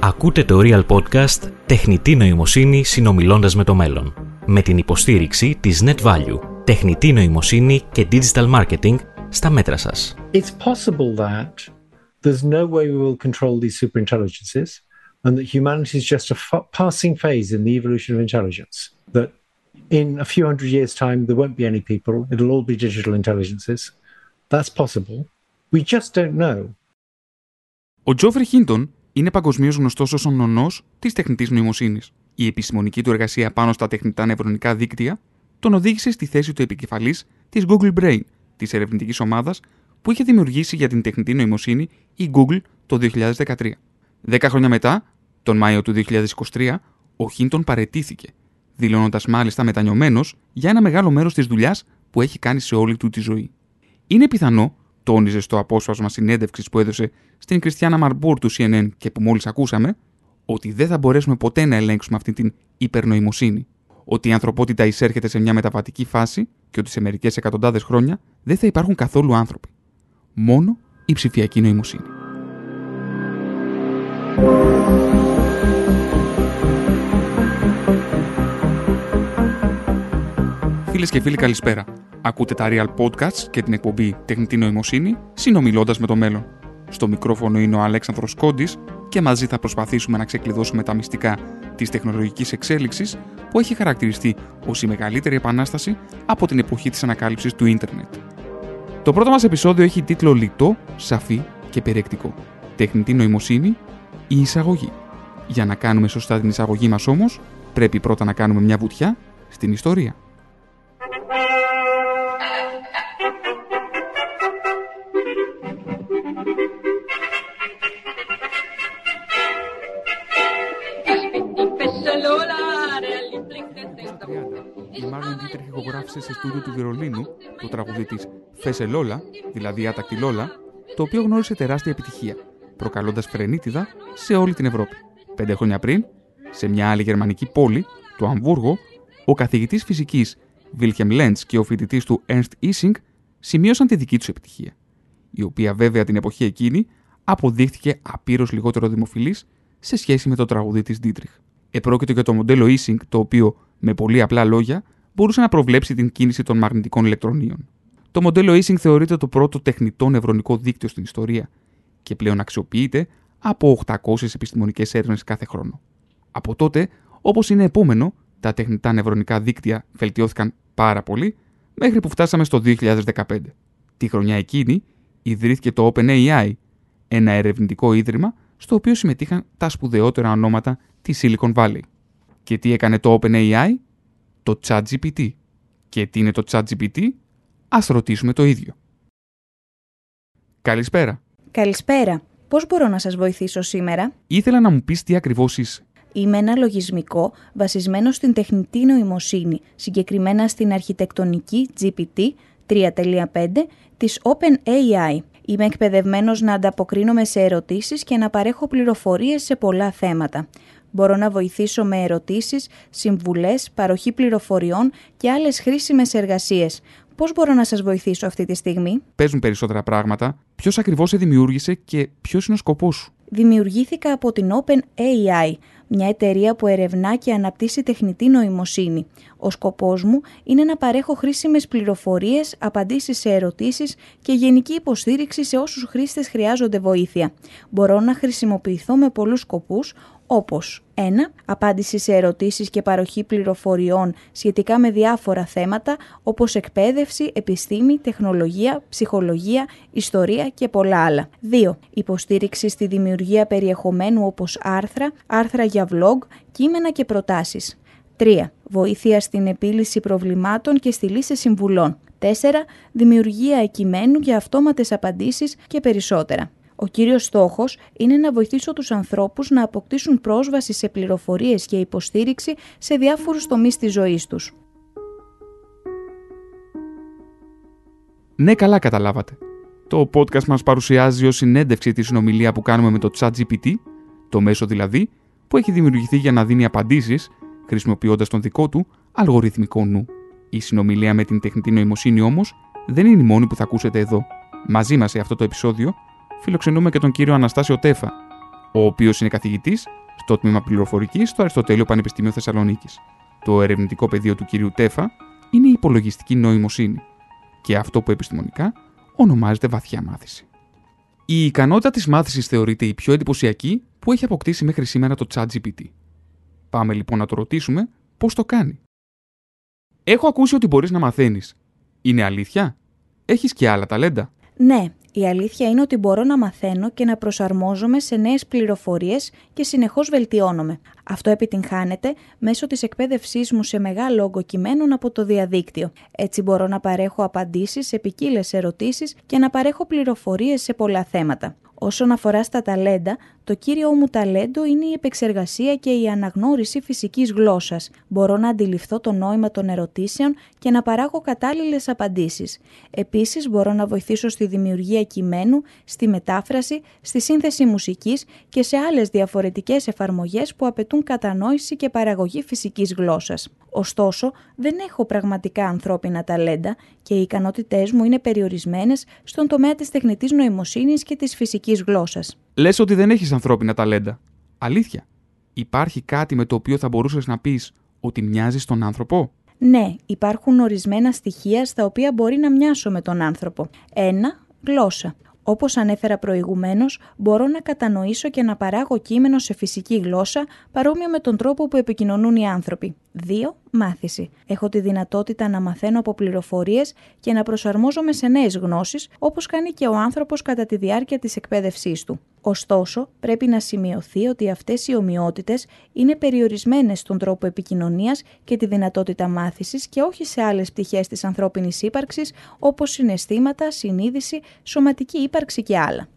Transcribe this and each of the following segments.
Ακούτε το Real Podcast «Τεχνητή νοημοσύνη συνομιλώντας με το μέλλον» με την υποστήριξη της NetValue, τεχνητή νοημοσύνη και digital marketing στα μέτρα σας. It's possible that there's no way we will control these superintelligences and that humanity is just a passing phase in the evolution of intelligence. That in a few hundred years' time, there won't be any people, it'll all be digital intelligences. That's possible. We just don't know. Ο Τζόφρι Χίντον είναι παγκοσμίως γνωστός ως ο νονός της τεχνητής νοημοσύνης. Η επιστημονική του εργασία πάνω στα τεχνητά νευρονικά δίκτυα τον οδήγησε στη θέση του επικεφαλής της Google Brain, της ερευνητικής ομάδας που είχε δημιουργήσει για την τεχνητή νοημοσύνη η Google το 2013. Δέκα χρόνια μετά, τον Μάιο του 2023, ο Χίντον παρετήθηκε, δηλώνοντας μάλιστα μετανιωμένος για ένα μεγάλο μέρος της δουλειάς που έχει κάνει σε όλη του τη ζωή. Είναι πιθανό τόνιζε στο απόσπασμα συνέντευξης που έδωσε στην Κριστιανά Μαρμπούρ του CNN και που μόλις ακούσαμε, ότι δεν θα μπορέσουμε ποτέ να ελέγξουμε αυτή την υπερνοημοσύνη. Ότι η ανθρωπότητα εισέρχεται σε μια μεταβατική φάση και ότι σε μερικές εκατοντάδες χρόνια δεν θα υπάρχουν καθόλου άνθρωποι. Μόνο η ψηφιακή νοημοσύνη. Φίλες και φίλοι, καλησπέρα. Ακούτε τα Real Podcasts και την εκπομπή Τεχνητή Νοημοσύνη, συνομιλώντας με το μέλλον. Στο μικρόφωνο είναι ο Αλέξανδρος Κόντης και μαζί θα προσπαθήσουμε να ξεκλειδώσουμε τα μυστικά της τεχνολογικής εξέλιξης που έχει χαρακτηριστεί ως η μεγαλύτερη επανάσταση από την εποχή της ανακάλυψης του ίντερνετ. Το πρώτο μας επεισόδιο έχει τίτλο Λιτό, Σαφή και Περιεκτικό. Τεχνητή νοημοσύνη ή εισαγωγή. Για να κάνουμε σωστά την εισαγωγή μας όμως, πρέπει πρώτα να κάνουμε μια βουτιά στην ιστορία. Έγραψε σε στούντιο του Βερολίνου το τραγούδι της Φεσελόλα, δηλαδή Άτακτη Λόλα, το οποίο γνώρισε τεράστια επιτυχία, προκαλώντας φρενίτιδα σε όλη την Ευρώπη. Πέντε χρόνια πριν, σε μια άλλη γερμανική πόλη, το Αμβούργο, ο καθηγητής φυσικής Βίλχεμ Λέντς και ο φοιτητής του Ernst Ising σημείωσαν τη δική τους επιτυχία, η οποία βέβαια την εποχή εκείνη αποδείχθηκε απείρως λιγότερο δημοφιλής σε σχέση με το τραγουδί της Dietrich. Επρόκειτο για το μοντέλο Ising, το οποίο με πολύ απλά λόγια μπορούσε να προβλέψει την κίνηση των μαγνητικών ηλεκτρονίων. Το μοντέλο Ising θεωρείται το πρώτο τεχνητό νευρονικό δίκτυο στην ιστορία και πλέον αξιοποιείται από 800 επιστημονικές έρευνες κάθε χρόνο. Από τότε, όπως είναι επόμενο, τα τεχνητά νευρονικά δίκτυα βελτιώθηκαν πάρα πολύ μέχρι που φτάσαμε στο 2015. Τη χρονιά εκείνη ιδρύθηκε το OpenAI, ένα ερευνητικό ίδρυμα στο οποίο συμμετείχαν τα σπουδαιότερα ονόματα της Silicon Valley. Και τι έκανε το OpenAI? Το ChatGPT. Και τι είναι το ChatGPT? Ας ρωτήσουμε το ίδιο. Καλησπέρα. Καλησπέρα. Πώς μπορώ να σας βοηθήσω σήμερα; Ήθελα να μου πεις τι ακριβώς είσαι. Είμαι ένα λογισμικό βασισμένο στην τεχνητή νοημοσύνη, συγκεκριμένα στην αρχιτεκτονική GPT 3.5 της OpenAI. Είμαι εκπαιδευμένος να ανταποκρίνομαι σε ερωτήσεις και να παρέχω πληροφορίες σε πολλά θέματα. Μπορώ να βοηθήσω με ερωτήσεις, συμβουλές, παροχή πληροφοριών και άλλες χρήσιμες εργασίες. Πώς μπορώ να σας βοηθήσω αυτή τη στιγμή; Παίζουν περισσότερα πράγματα. Ποιος ακριβώς σε δημιούργησε και ποιος είναι ο σκοπός σου; Δημιουργήθηκα από την OpenAI, μια εταιρεία που ερευνά και αναπτύσσει τεχνητή νοημοσύνη. Ο σκοπός μου είναι να παρέχω χρήσιμες πληροφορίες, απαντήσεις σε ερωτήσεις και γενική υποστήριξη σε όσους χρήστες χρειάζονται βοήθεια. Μπορώ να χρησιμοποιηθώ με πολλούς σκοπούς, όπως 1. Απάντηση σε ερωτήσεις και παροχή πληροφοριών σχετικά με διάφορα θέματα όπως εκπαίδευση, επιστήμη, τεχνολογία, ψυχολογία, ιστορία και πολλά άλλα. 2. Υποστήριξη στη δημιουργία περιεχομένου όπως άρθρα, άρθρα για vlog, κείμενα και προτάσεις. 3. Βοήθεια στην επίλυση προβλημάτων και στη λύση συμβουλών. 4. Δημιουργία εκειμένου για αυτόματες απαντήσεις και περισσότερα. Ο κύριος στόχος είναι να βοηθήσω τους ανθρώπους να αποκτήσουν πρόσβαση σε πληροφορίες και υποστήριξη σε διάφορους τομείς της ζωής τους. Ναι, καλά καταλάβατε. Το podcast μας παρουσιάζει ως συνέντευξη τη συνομιλία που κάνουμε με το ChatGPT, το μέσο δηλαδή, που έχει δημιουργηθεί για να δίνει απαντήσεις, χρησιμοποιώντας τον δικό του αλγοριθμικό νου. Η συνομιλία με την τεχνητή νοημοσύνη όμως δεν είναι η μόνη που θα ακούσετε εδώ. Μαζί μας σε αυτό το επεισόδιο φιλοξενούμε και τον κύριο Αναστάσιο Τέφα, ο οποίος είναι καθηγητής στο τμήμα πληροφορικής στο Αριστοτέλειο Πανεπιστήμιο Θεσσαλονίκης. Το ερευνητικό πεδίο του κυρίου Τέφα είναι η υπολογιστική νοημοσύνη και αυτό που επιστημονικά ονομάζεται βαθιά μάθηση. Η ικανότητα της μάθησης θεωρείται η πιο εντυπωσιακή που έχει αποκτήσει μέχρι σήμερα το ChatGPT. Πάμε λοιπόν να το ρωτήσουμε πώς το κάνει. Έχω ακούσει ότι μπορείς να μαθαίνεις. Είναι αλήθεια; Έχεις και άλλα ταλέντα; Ναι, η αλήθεια είναι ότι μπορώ να μαθαίνω και να προσαρμόζομαι σε νέες πληροφορίες και συνεχώς βελτιώνομαι. Αυτό επιτυγχάνεται μέσω της εκπαίδευσής μου σε μεγάλο όγκο κειμένων από το διαδίκτυο. Έτσι μπορώ να παρέχω απαντήσεις σε ποικίλες ερωτήσεις και να παρέχω πληροφορίες σε πολλά θέματα. Όσον αφορά στα ταλέντα, το κύριο μου ταλέντο είναι η επεξεργασία και η αναγνώριση φυσικής γλώσσας. Μπορώ να αντιληφθώ το νόημα των ερωτήσεων και να παράγω κατάλληλες απαντήσεις. Επίσης, μπορώ να βοηθήσω στη δημιουργία κειμένου, στη μετάφραση, στη σύνθεση μουσικής και σε άλλες διαφορετικές εφαρμογές που απαιτούν κατανόηση και παραγωγή φυσικής γλώσσας. Ωστόσο, δεν έχω πραγματικά ανθρώπινα ταλέντα και οι ικανότητές μου είναι περιορισμένες στον τομέα της τεχνητής νοημοσύνης και της φυσική γλώσσας. Λες ότι δεν έχεις ανθρώπινα ταλέντα. Αλήθεια. Υπάρχει κάτι με το οποίο θα μπορούσες να πεις ότι μοιάζεις στον άνθρωπο; Ναι, υπάρχουν ορισμένα στοιχεία στα οποία μπορεί να μοιάσω με τον άνθρωπο. Ένα, γλώσσα. Όπως ανέφερα προηγουμένως, μπορώ να κατανοήσω και να παράγω κείμενο σε φυσική γλώσσα παρόμοιο με τον τρόπο που επικοινωνούν οι άνθρωποι. 2. Μάθηση. Έχω τη δυνατότητα να μαθαίνω από πληροφορίες και να προσαρμόζομαι σε νέες γνώσεις, όπως κάνει και ο άνθρωπος κατά τη διάρκεια της εκπαίδευσής του. Ωστόσο, πρέπει να σημειωθεί ότι αυτές οι ομοιότητες είναι περιορισμένες στον τρόπο επικοινωνίας και τη δυνατότητα μάθησης και όχι σε άλλες πτυχές της ανθρώπινης ύπαρξης, όπως συναισθήματα, συνείδηση, σωματική ύπαρξη και άλλα.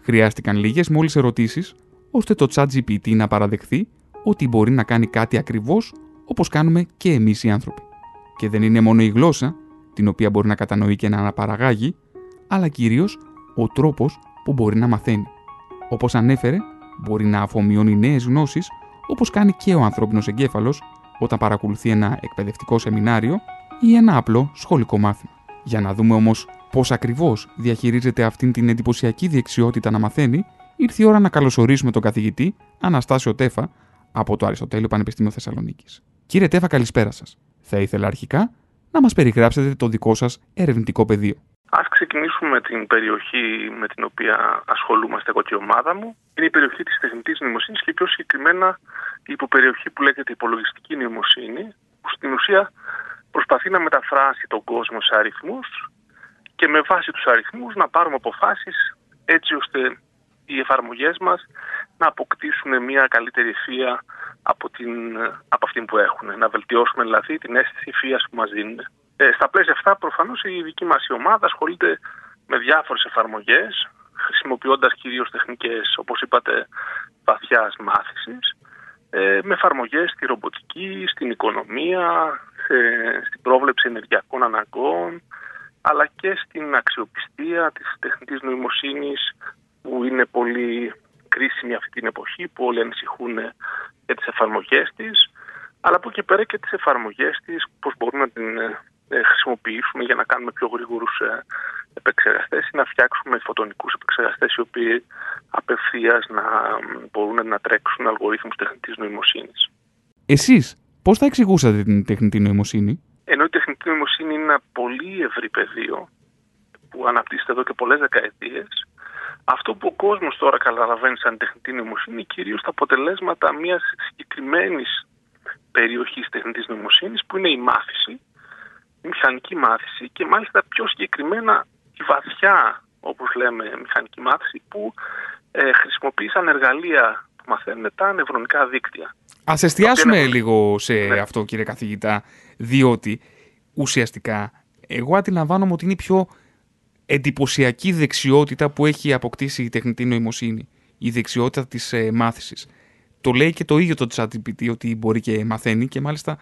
Χρειάστηκαν λίγες μόλις ερωτήσεις ώστε το ChatGPT να παραδεχθεί ότι μπορεί να κάνει κάτι ακριβώς όπως κάνουμε και εμείς οι άνθρωποι. Και δεν είναι μόνο η γλώσσα, την οποία μπορεί να κατανοεί και να αναπαραγάγει, αλλά κυρίως ο τρόπος που μπορεί να μαθαίνει. Όπως ανέφερε, μπορεί να αφομοιώνει νέες γνώσεις, όπως κάνει και ο ανθρώπινος εγκέφαλος όταν παρακολουθεί ένα εκπαιδευτικό σεμινάριο ή ένα απλό σχολικό μάθημα. Για να δούμε όμως πώς ακριβώς διαχειρίζεται αυτήν την εντυπωσιακή δεξιότητα να μαθαίνει, ήρθε η ώρα να καλωσορίσουμε τον καθηγητή Αναστάσιο Τέφα από το Αριστοτέλειο Πανεπιστήμιο Θεσσαλονίκης. Κύριε Τέφα, καλησπέρα σας. Θα ήθελα αρχικά να μας περιγράψετε το δικό σας ερευνητικό πεδίο. Α ξεκινήσουμε με την περιοχή με την οποία ασχολούμαστε εγώ και η ομάδα μου. Είναι η περιοχή της τεχνητής νοημοσύνης και πιο συγκεκριμένα η υποπεριοχή που λέγεται υπολογιστική νοημοσύνη, που στην ουσία προσπαθεί να μεταφράσει τον κόσμο σε αριθμούς και με βάση τους αριθμούς να πάρουμε αποφάσεις έτσι ώστε οι εφαρμογές μας να αποκτήσουν μια καλύτερη ευθεία από, την, από αυτή που έχουν. Να βελτιώσουμε δηλαδή την αίσθηση ευθείας που μας δίνουν. Ε, στα πλαίσια αυτά προφανώς η δική μας η ομάδα ασχολείται με διάφορες εφαρμογές χρησιμοποιώντας κυρίως τεχνικές όπως είπατε βαθιάς μάθησης ε, με εφαρμογές στη ρομποτική, στην οικονομία, σε, στην πρόβλεψη ενεργειακών αναγκών αλλά και στην αξιοπιστία της τεχνητής νοημοσύνης που είναι πολύ κρίσιμη αυτή την εποχή που όλοι ανησυχούν για τις εφαρμογές της αλλά από εκεί πέρα και τις εφαρμογές της πώς μπορούμε να την ε, χρησιμοποιήσουμε για να κάνουμε πιο γρήγορους ε, επεξεργαστές ή να φτιάξουμε φωτονικούς επεξεργαστές οι οποίοι απευθείας να μπορούν να τρέξουν αλγορίθμους τεχνητής νοημοσύνης. Εσείς πώς θα εξηγούσατε την τεχνητή νοημοσύνη; Ενώ η τεχνητή νοημοσύνη είναι ένα πολύ ευρύ πεδίο που αναπτύσσεται εδώ και πολλές δεκαετίες αυτό που ο κόσμος τώρα καταλαβαίνει σαν τεχνητή νοημοσύνη είναι κυρίως τα αποτελέσματα μιας συγκεκριμένης περιοχής τεχνητής νοημοσύνης που είναι η μάθηση, η μηχανική μάθηση και μάλιστα πιο συγκεκριμένα η βαθιά, όπως λέμε, μηχανική μάθηση που ε, χρησιμοποιεί σαν εργαλεία που μαθαίνουν τα νευρονικά δίκτυα. Α εστιάσουμε λίγο σε ναι. αυτό, κύριε καθηγητά, διότι ουσιαστικά εγώ αντιλαμβάνομαι ότι είναι πιο εντυπωσιακή δεξιότητα που έχει αποκτήσει η τεχνητή νοημοσύνη. Η δεξιότητα της ε, μάθησης. Το λέει και το ίδιο το ChatGPT ότι μπορεί και μαθαίνει και μάλιστα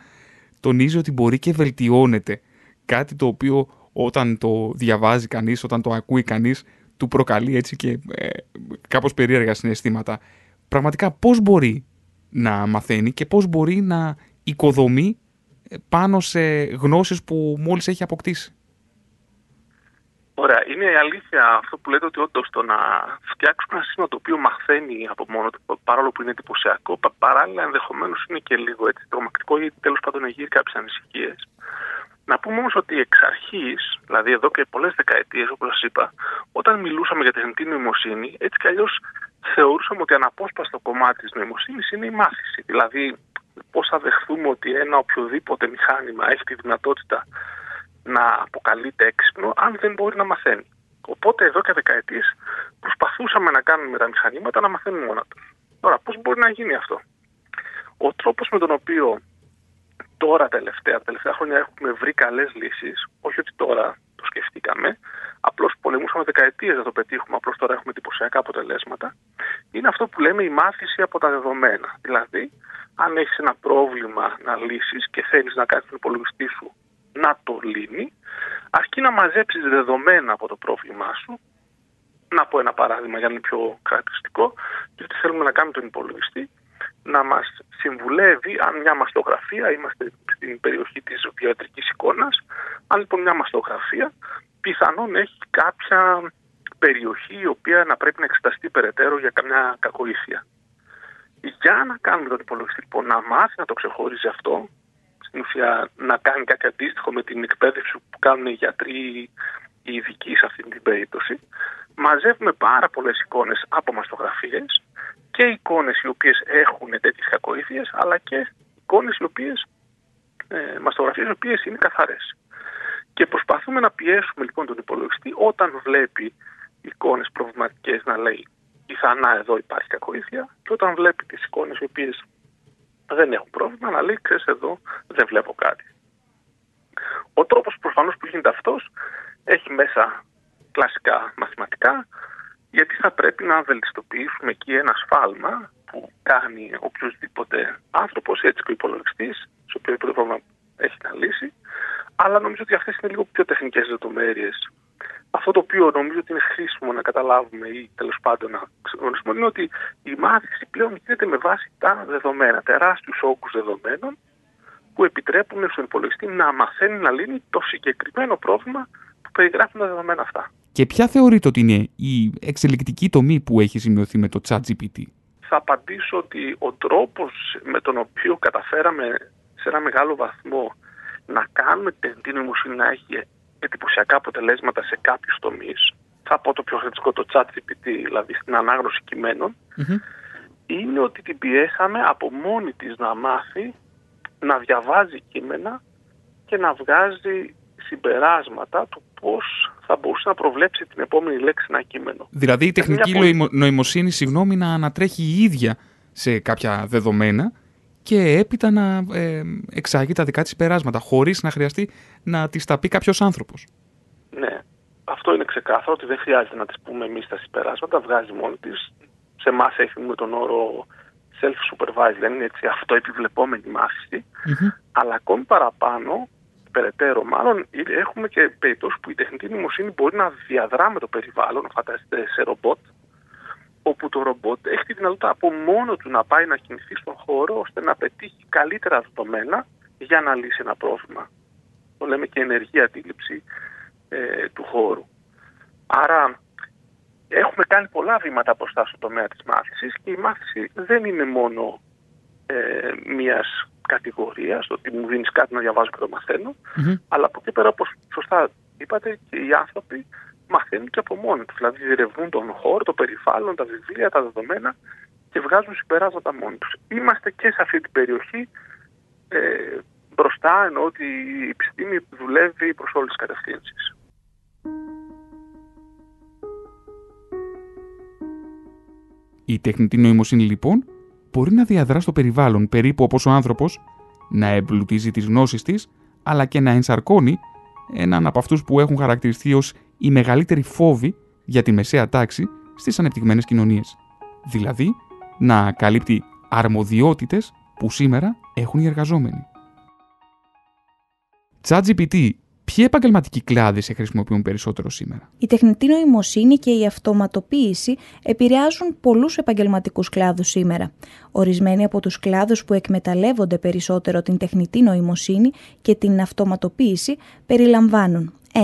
τονίζει ότι μπορεί και βελτιώνεται. Κάτι το οποίο όταν το διαβάζει κανείς, όταν το ακούει κανείς, του προκαλεί έτσι και ε, κάπως περίεργα συναισθήματα. Πραγματικά πώς μπορεί να μαθαίνει και πώς μπορεί να οικοδομεί ε, πάνω σε γνώσεις που μόλις έχει αποκτήσει; Ωραία. Είναι η αλήθεια αυτό που λέτε ότι όντως το να φτιάξουμε ένα σύστημα το οποίο μαθαίνει από μόνο του, παρόλο που είναι εντυπωσιακό, παράλληλα ενδεχομένως είναι και λίγο έτσι τρομακτικό ή τέλος πάντων εγείρει κάποιες ανησυχίες. Να πούμε όμως ότι εξ αρχής, δηλαδή εδώ και πολλές δεκαετίες, όπως σας είπα, όταν μιλούσαμε για τεχνητή νοημοσύνη, έτσι κι αλλιώς θεωρούσαμε ότι αναπόσπαστο κομμάτι της νοημοσύνης είναι η μάθηση. Δηλαδή, πώς θα δεχθούμε ότι ένα οποιοδήποτε μηχάνημα έχει τη δυνατότητα να αποκαλείται έξυπνο αν δεν μπορεί να μαθαίνει. Οπότε εδώ και δεκαετίες προσπαθούσαμε να κάνουμε τα μηχανήματα να μαθαίνουν μόνα του. Τώρα, πώς μπορεί να γίνει αυτό; Ο τρόπος με τον οποίο τώρα τελευταία, τα τελευταία χρόνια έχουμε βρει καλές λύσεις, όχι ότι τώρα το σκεφτήκαμε, απλώς πολεμούσαμε δεκαετίες να το πετύχουμε, απλώς τώρα έχουμε εντυπωσιακά αποτελέσματα, είναι αυτό που λέμε η μάθηση από τα δεδομένα. Δηλαδή, αν έχεις ένα πρόβλημα να λύσεις και θέλεις να κάνεις τον υπολογιστή σου να το λύνει, αρκεί να μαζέψεις δεδομένα από το πρόβλημά σου. Να πω ένα παράδειγμα για να είναι πιο χαρακτηριστικό, γιατί θέλουμε να κάνουμε τον υπολογιστή να μας συμβουλεύει αν μια μαστογραφία, είμαστε στην περιοχή της βιατρικής εικόνας, αν λοιπόν μια μαστογραφία πιθανόν έχει κάποια περιοχή η οποία να πρέπει να εξεταστεί περαιτέρω για καμιά κακοήθεια. Για να κάνουμε τον υπολογιστή λοιπόν να μάθει να το ξεχωρίζει αυτό, στην ουσία να κάνει κάτι αντίστοιχο με την εκπαίδευση που κάνουν οι γιατροί οι ειδικοί σε αυτή την περίπτωση, μαζεύουμε πάρα πολλές εικόνες από μαστογραφίες και εικόνες οι οποίες έχουν τέτοιες κακοήθειες, αλλά και εικόνες οι οποίες ε, μαστογραφίες οι οποίες είναι καθαρές. Και προσπαθούμε να πιέσουμε λοιπόν τον υπολογιστή όταν βλέπει εικόνες προβληματικές να λέει πιθανά εδώ υπάρχει κακοήθεια και όταν βλέπει τις εικόνες οι οποίες δεν έχουν πρόβλημα να λέει ξέρεις εδώ δεν βλέπω κάτι. Ο τρόπος προφανώς που γίνεται αυτός έχει μέσα κλασικά μαθηματικά γιατί θα πρέπει να βελτιστοποιήσουμε εκεί ένα σφάλμα που κάνει οποιοδήποτε άνθρωπος έτσι και ο υπολογιστής σε οποιοδήποτε πρόβλημα έχει να λύσει αλλά νομίζω ότι αυτές είναι λίγο πιο τεχνικές λεπτομέρειες αυτό το οποίο νομίζω ότι είναι χρήσιμο να καταλάβουμε ή τέλος πάντων να γνωρίσουμε είναι ότι η μάθηση πλέον γίνεται με βάση τα δεδομένα, τεράστιους όγκους δεδομένων που επιτρέπουν στον υπολογιστή να μαθαίνει να λύνει το συγκεκριμένο πρόβλημα που περιγράφουν τα δεδομένα αυτά. Και ποια θεωρείτε ότι είναι η εξελικτική τομή που έχει σημειωθεί με το ChatGPT; Θα απαντήσω ότι ο τρόπος με τον οποίο καταφέραμε σε ένα μεγάλο βαθμό να κάνουμε την νοημοσύνη να έχει εντυπωσιακά αποτελέσματα σε κάποιους τομείς. Θα πω το πιο χρηστικό, το chat GPT, δηλαδή στην ανάγνωση είναι ότι την πιέσαμε από μόνη της να μάθει να διαβάζει κείμενα και να βγάζει συμπεράσματα του πώς θα μπορούσε να προβλέψει την επόμενη λέξη ένα κείμενο. Δηλαδή η τεχνική νοημοσύνη, συγγνώμη, να ανατρέχει η ίδια σε κάποια δεδομένα και έπειτα να ε, εξάγει τα δικά της περάσματα, χωρίς να χρειαστεί να τις τα πει κάποιος άνθρωπος. Ναι, αυτό είναι ξεκάθαρο ότι δεν χρειάζεται να τις πούμε εμείς τα συμπεράσματα, βγάζει μόνη της. Σε εμάς έχουμε τον όρο self-supervised, δεν είναι έτσι αυτοεπιβλεπόμενη αλλά ακόμη παραπάνω, περαιτέρω μάλλον, έχουμε και περιπτώσεις που η τεχνητή νοημοσύνη μπορεί να διαδρά με το περιβάλλον, φανταστείτε σε ρομπότ, όπου το ρομπότ έχει τη δυνατότητα από μόνο του να πάει να κινηθεί στον χώρο ώστε να πετύχει καλύτερα δεδομένα για να λύσει ένα πρόβλημα. Το λέμε και ενεργή αντίληψη ε, του χώρου. Άρα έχουμε κάνει πολλά βήματα μπροστά στο τομέα της μάθησης και η μάθηση δεν είναι μόνο ε, μιας κατηγορίας, το ότι μου δίνεις κάτι να διαβάζω και το μαθαίνω, αλλά από εκεί πέρα όπως σωστά είπατε και οι άνθρωποι μαθαίνουν και από μόνοι τους. Δηλαδή διερευνούν τον χώρο, το περιβάλλον, τα βιβλία, τα δεδομένα και βγάζουν συμπεράσματα μόνοι τους. Είμαστε και σε αυτή την περιοχή ε, μπροστά, ενώ ότι η επιστήμη δουλεύει προς όλες τις κατευθύνσεις. Η τεχνητή νοημοσύνη λοιπόν μπορεί να διαδρά στο περιβάλλον περίπου όπως ο άνθρωπος, να εμπλουτίζει τις γνώσεις της, αλλά και να ενσαρκώνει έναν από αυτούς που έχουν χαρακτηριστεί ως η μεγαλύτερη φόβη για τη μεσαία τάξη στις ανεπτυγμένες κοινωνίες. Δηλαδή, να καλύπτει αρμοδιότητες που σήμερα έχουν οι εργαζόμενοι. ChatGPT Ποιοι επαγγελματικοί κλάδοι σε χρησιμοποιούν περισσότερο σήμερα; Η τεχνητή νοημοσύνη και η αυτοματοποίηση επηρεάζουν πολλούς επαγγελματικούς κλάδους σήμερα. Ορισμένοι από τους κλάδους που εκμεταλλεύονται περισσότερο την τεχνητή νοημοσύνη και την αυτοματοποίηση περιλαμβάνουν 1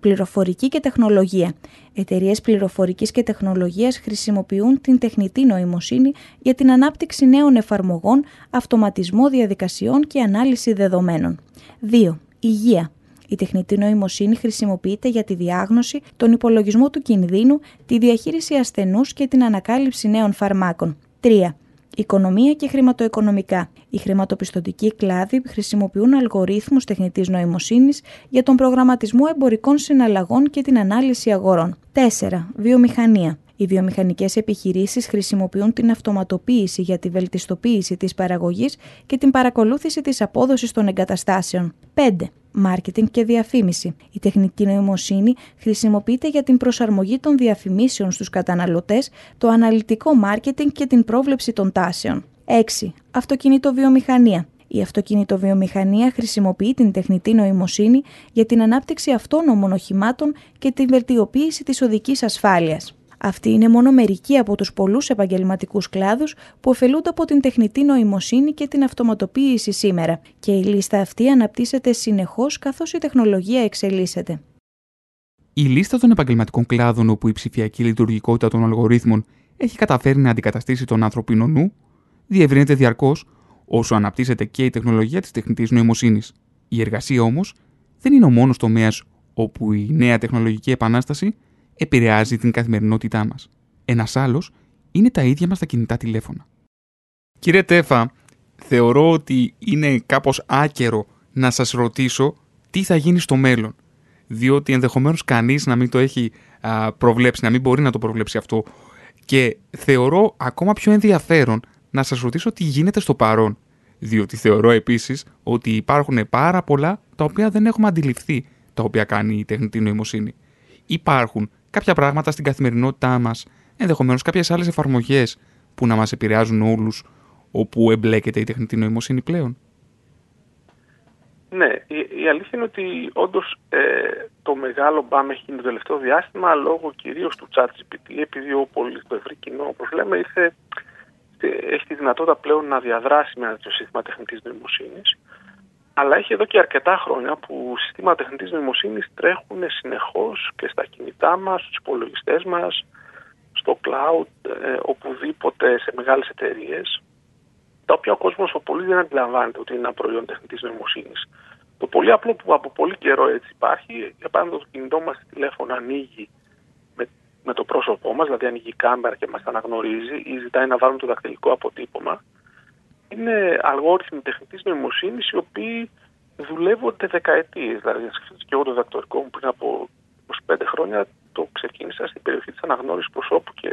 Πληροφορική και τεχνολογία. Εταιρείες πληροφορικής και τεχνολογίας χρησιμοποιούν την τεχνητή νοημοσύνη για την ανάπτυξη νέων εφαρμογών, αυτοματισμό διαδικασιών και ανάλυση δεδομένων. 2. Υγεία. Η τεχνητή νοημοσύνη χρησιμοποιείται για τη διάγνωση, τον υπολογισμό του κινδύνου, τη διαχείριση ασθενούς και την ανακάλυψη νέων φαρμάκων. 3. Οικονομία και χρηματοοικονομικά. Οι χρηματοπιστωτικοί κλάδοι χρησιμοποιούν αλγορίθμους τεχνητής νοημοσύνης για τον προγραμματισμό εμπορικών συναλλαγών και την ανάλυση αγορών. 4. Βιομηχανία. Οι βιομηχανικές επιχειρήσεις χρησιμοποιούν την αυτοματοποίηση για τη βελτιστοποίηση της παραγωγής και την παρακολούθηση της απόδοσης των εγκαταστάσεων. 5. Μάρκετινγκ και διαφήμιση. Η τεχνική νοημοσύνη χρησιμοποιείται για την προσαρμογή των διαφημίσεων στους καταναλωτές, το αναλυτικό μάρκετινγκ και την πρόβλεψη των τάσεων. 6. Αυτοκινητοβιομηχανία. Η αυτοκινητοβιομηχανία χρησιμοποιεί την τεχνητή νοημοσύνη για την ανάπτυξη αυτόνομων οχημάτων και την βελτιοποίηση της οδικής ασφάλειας. Αυτοί είναι μόνο μερικοί από τους πολλούς επαγγελματικούς κλάδους που ωφελούνται από την τεχνητή νοημοσύνη και την αυτοματοποίηση σήμερα και η λίστα αυτή αναπτύσσεται συνεχώς καθώς η τεχνολογία εξελίσσεται. Η λίστα των επαγγελματικών κλάδων όπου η ψηφιακή λειτουργικότητα των αλγορίθμων έχει καταφέρει να αντικαταστήσει τον ανθρωπίνο νου, διευρύνεται διαρκώς όσο αναπτύσσεται και η τεχνολογία της τεχνητής νοημοσύνης. Η εργασία όμως δεν είναι ο μόνος τομέας όπου η νέα τεχνολογική επανάσταση επηρεάζει την καθημερινότητά μας. Ένας άλλος είναι τα ίδια μας τα κινητά τηλέφωνα. Κύριε Τέφα, θεωρώ ότι είναι κάπως άκερο να σας ρωτήσω τι θα γίνει στο μέλλον. Διότι ενδεχομένως κανείς να μην το έχει προβλέψει, να μην μπορεί να το προβλέψει αυτό. Και θεωρώ ακόμα πιο ενδιαφέρον να σας ρωτήσω τι γίνεται στο παρόν. Διότι θεωρώ επίσης ότι υπάρχουν πάρα πολλά τα οποία δεν έχουμε αντιληφθεί τα οποία κάνει η τεχνητή νοημοσύνη. Υπάρχουν κάποια πράγματα στην καθημερινότητά μας, ενδεχομένως κάποιες άλλες εφαρμογές που να μας επηρεάζουν όλους όπου εμπλέκεται η τεχνητή νοημοσύνη πλέον. Ναι, η, αλήθεια είναι ότι όντως ε, το μεγάλο μπαμ έχει γίνει το τελευταίο διάστημα λόγω κυρίως του ChatGPT, επειδή ο πολύ το ευρύ κοινό, όπως λέμε, ήρθε έχει τη δυνατότητα πλέον να διαδράσει με ένα τέτοιο σύστημα τεχνητής νοημοσύνης. Αλλά έχει εδώ και αρκετά χρόνια που συστήματα τεχνητής νοημοσύνης τρέχουν συνεχώς και στα κινητά μας, στους υπολογιστές μας, στο cloud, ε, οπουδήποτε σε μεγάλες εταιρείες, τα οποία ο κόσμος ο πολύ δεν αντιλαμβάνεται ότι είναι ένα προϊόν τεχνητής νοημοσύνης. Το πολύ απλό που από πολύ καιρό έτσι υπάρχει, για παράδειγμα το κινητό μας τηλέφωνο ανοίγει με το πρόσωπό μας, δηλαδή ανοίγει η κάμερα και μας αναγνωρίζει ή ζητάει να βάλουμε το δακτυλικό αποτύπωμα, είναι αλγόριθμοι τεχνητής νοημοσύνης οι οποίοι δουλεύονται δεκαετίες. Δηλαδή, σκεφτείτε και εγώ το δακτυλικό μου πριν από 25 χρόνια το ξεκίνησα στην περιοχή της αναγνώρισης προσώπου και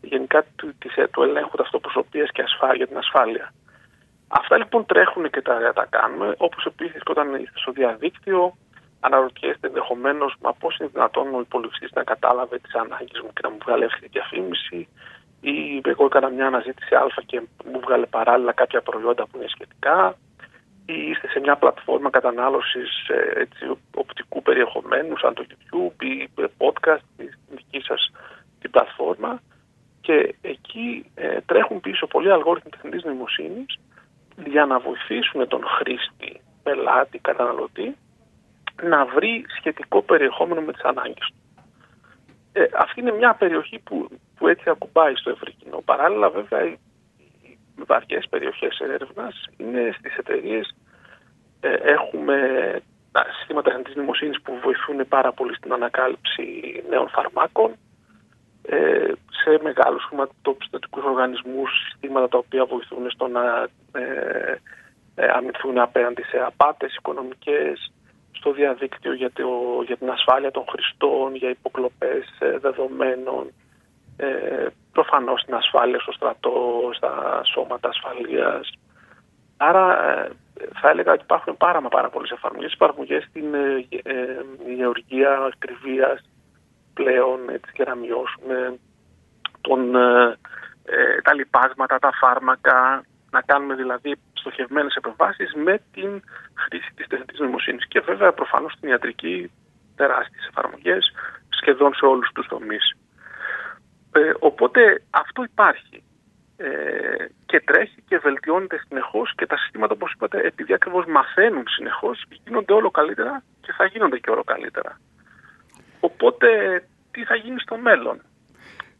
γενικά του, του ελέγχου ταυτοπροσωπία και ασφάλεια, για την ασφάλεια. Αυτά λοιπόν τρέχουν και τα, τα κάνουμε, όπως επίσης όταν είστε στο διαδίκτυο, αναρωτιέστε ενδεχομένως μα πώς είναι δυνατόν ο υπολογιστής να κατάλαβε τις ανάγκες μου και να μου βγάλει εύκολη διαφήμιση, ή εγώ έκανα μια αναζήτηση Α και μου βγάλε παράλληλα κάποια προϊόντα που είναι σχετικά, ή είστε σε μια πλατφόρμα κατανάλωσης ε, οπτικού περιεχομένου, σαν το YouTube ή podcast, στην δικής σας την πλατφόρμα. Και εκεί ε, τρέχουν πίσω πολλοί αλγόριθμοι τεχνητής νοημοσύνης για να βοηθήσουν τον χρήστη, πελάτη, καταναλωτή να βρει σχετικό περιεχόμενο με τις ανάγκες του. Ε, αυτή είναι μια περιοχή που, που έτσι ακουμπάει στο ευρύ κοινό. Παράλληλα βέβαια οι, οι βαριές περιοχές έρευνας είναι στις εταιρείες ε, έχουμε τα συστήματα τεχνητής νοημοσύνης που βοηθούν πάρα πολύ στην ανακάλυψη νέων φαρμάκων ε, σε μεγάλους χρηματοπιστωτικούς οργανισμούς, συστήματα τα οποία βοηθούν στο να ε, ε, αμυνθούν απέναντι σε απάτες οικονομικές, στο διαδίκτυο για, το, για την ασφάλεια των χρηστών, για υποκλοπές ε, δεδομένων, ε, προφανώς την ασφάλεια στο στρατό, στα σώματα ασφαλείας. Άρα ε, θα έλεγα ότι υπάρχουν πάρα μα πάρα πολλές εφαρμογές, εφαρμογές στην ε, ε, γεωργία ακριβίας πλέον έτσι, και να μειώσουμε τον, τα λιπάσματα, τα φάρμακα, να κάνουμε δηλαδή στοχευμένες επεμβάσεις με την χρήση της τεχνητής νοημοσύνης. Και βέβαια προφανώς στην ιατρική τεράστιες εφαρμογές σχεδόν σε όλους τους τομείς. Ε, οπότε αυτό υπάρχει ε, και τρέχει και βελτιώνεται συνεχώς και τα συστήματα, όπως είπατε, επειδή ακριβώς μαθαίνουν συνεχώς, γίνονται όλο καλύτερα και θα γίνονται και όλο καλύτερα. Οπότε τι θα γίνει στο μέλλον;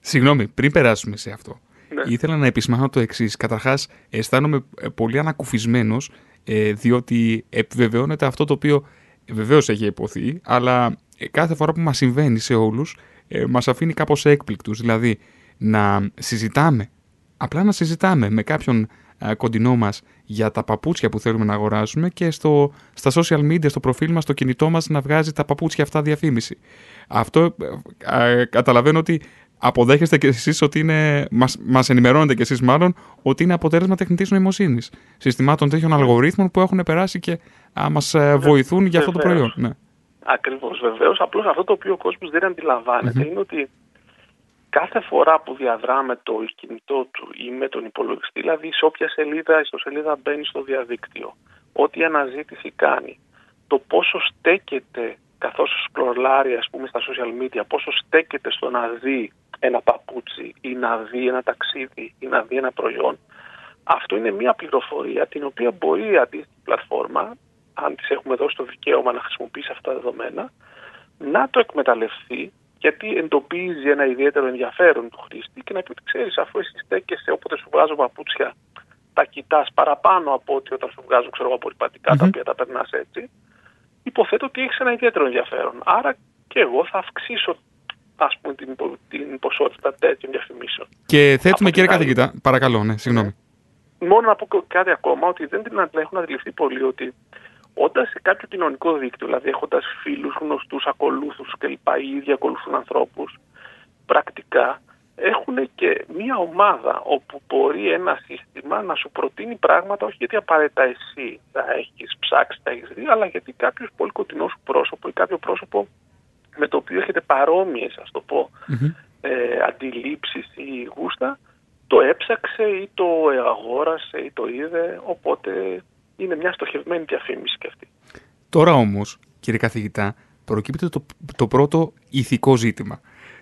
Συγγνώμη, πριν περάσουμε σε αυτό. Ναι. Ήθελα να επισημάνω το εξής. Καταρχάς, αισθάνομαι ε, πολύ ανακουφισμένος, ε, διότι επιβεβαιώνεται αυτό το οποίο βεβαίως έχει υποθεί, αλλά ε, κάθε φορά που μας συμβαίνει σε όλους, ε, μας αφήνει κάπως έκπληκτους. Δηλαδή, να συζητάμε, απλά να συζητάμε με κάποιον ε, κοντινό μας για τα παπούτσια που θέλουμε να αγοράσουμε και στο, στα social media, στο προφίλ μας, στο κινητό μας να βγάζει τα παπούτσια αυτά διαφήμιση. Αυτό ε, ε, καταλαβαίνω ότι αποδέχεστε και εσείς ότι είναι, μας, μας ενημερώνετε και εσείς μάλλον, ότι είναι αποτέλεσμα τεχνητής νοημοσύνης. Συστημάτων τέτοιων αλγορίθμων που έχουν περάσει και α, μας ε, βοηθούν για αυτό το Βεβαίως. προϊόν. Ναι. Ακριβώς, βεβαίως. Απλώς αυτό το οποίο ο κόσμος δεν αντιλαμβάνεται είναι ότι κάθε φορά που διαδρά με το κινητό του ή με τον υπολογιστή, δηλαδή σε όποια σελίδα, ιστοσελίδα μπαίνει στο διαδίκτυο, ό,τι αναζήτηση κάνει, το πόσο στέκεται καθώς σκρολάρει ας πούμε στα social media, πόσο στέκεται στο να δει ένα παπούτσι ή να δει ένα ταξίδι ή να δει ένα προϊόν, αυτό είναι μια πληροφορία την οποία μπορεί η αντίστοιχη πλατφόρμα, αν της έχουμε δώσει το δικαίωμα να χρησιμοποιήσει αυτά τα δεδομένα, να το εκμεταλλευτεί γιατί εντοπίζει ένα ιδιαίτερο ενδιαφέρον του χρήστη και να πει ότι ξέρεις, αφού εσύ στέκεσαι όποτε σου βγάζω παπούτσια, τα κοιτάς παραπάνω από ότι όταν σου βγάζω ξέρω, εγώ, απορριπαντικά, τα οποία τα περνάς έτσι, υποθέτω ότι έχεις ένα ιδιαίτερο ενδιαφέρον. Άρα και εγώ θα αυξήσω ας πούμε, την, υπο- την ποσότητα τέτοιων διαφημίσεων. Και θέτουμε Από την κύριε άλλη- καθηγητά, παρακαλώ, ναι, συγγνώμη. Μόνο να πω και κάτι ακόμα, ότι δεν την έχουν αντιληφθεί πολύ ότι όταν σε κάποιο κοινωνικό δίκτυο, δηλαδή έχοντας φίλους, γνωστούς, ακολούθους κλπ., οι ίδιοι ακολουθούν ανθρώπους, πρακτικά έχουν και μία ομάδα όπου μπορεί ένα σύστημα να σου προτείνει πράγματα όχι γιατί απαραίτητα εσύ θα έχεις ψάξει, θα έχεις δει, αλλά γιατί κάποιος πολύ κοντινός σου πρόσωπο ή κάποιο πρόσωπο με το οποίο έχετε παρόμοιες, ας το πω, ε, αντιλήψεις ή γούστα, το έψαξε ή το αγόρασε ή το είδε, οπότε είναι μια στοχευμένη διαφήμιση και αυτή. Τώρα όμως, κύριε καθηγητά, προκύπτει το, το πρώτο ηθικό ζήτημα,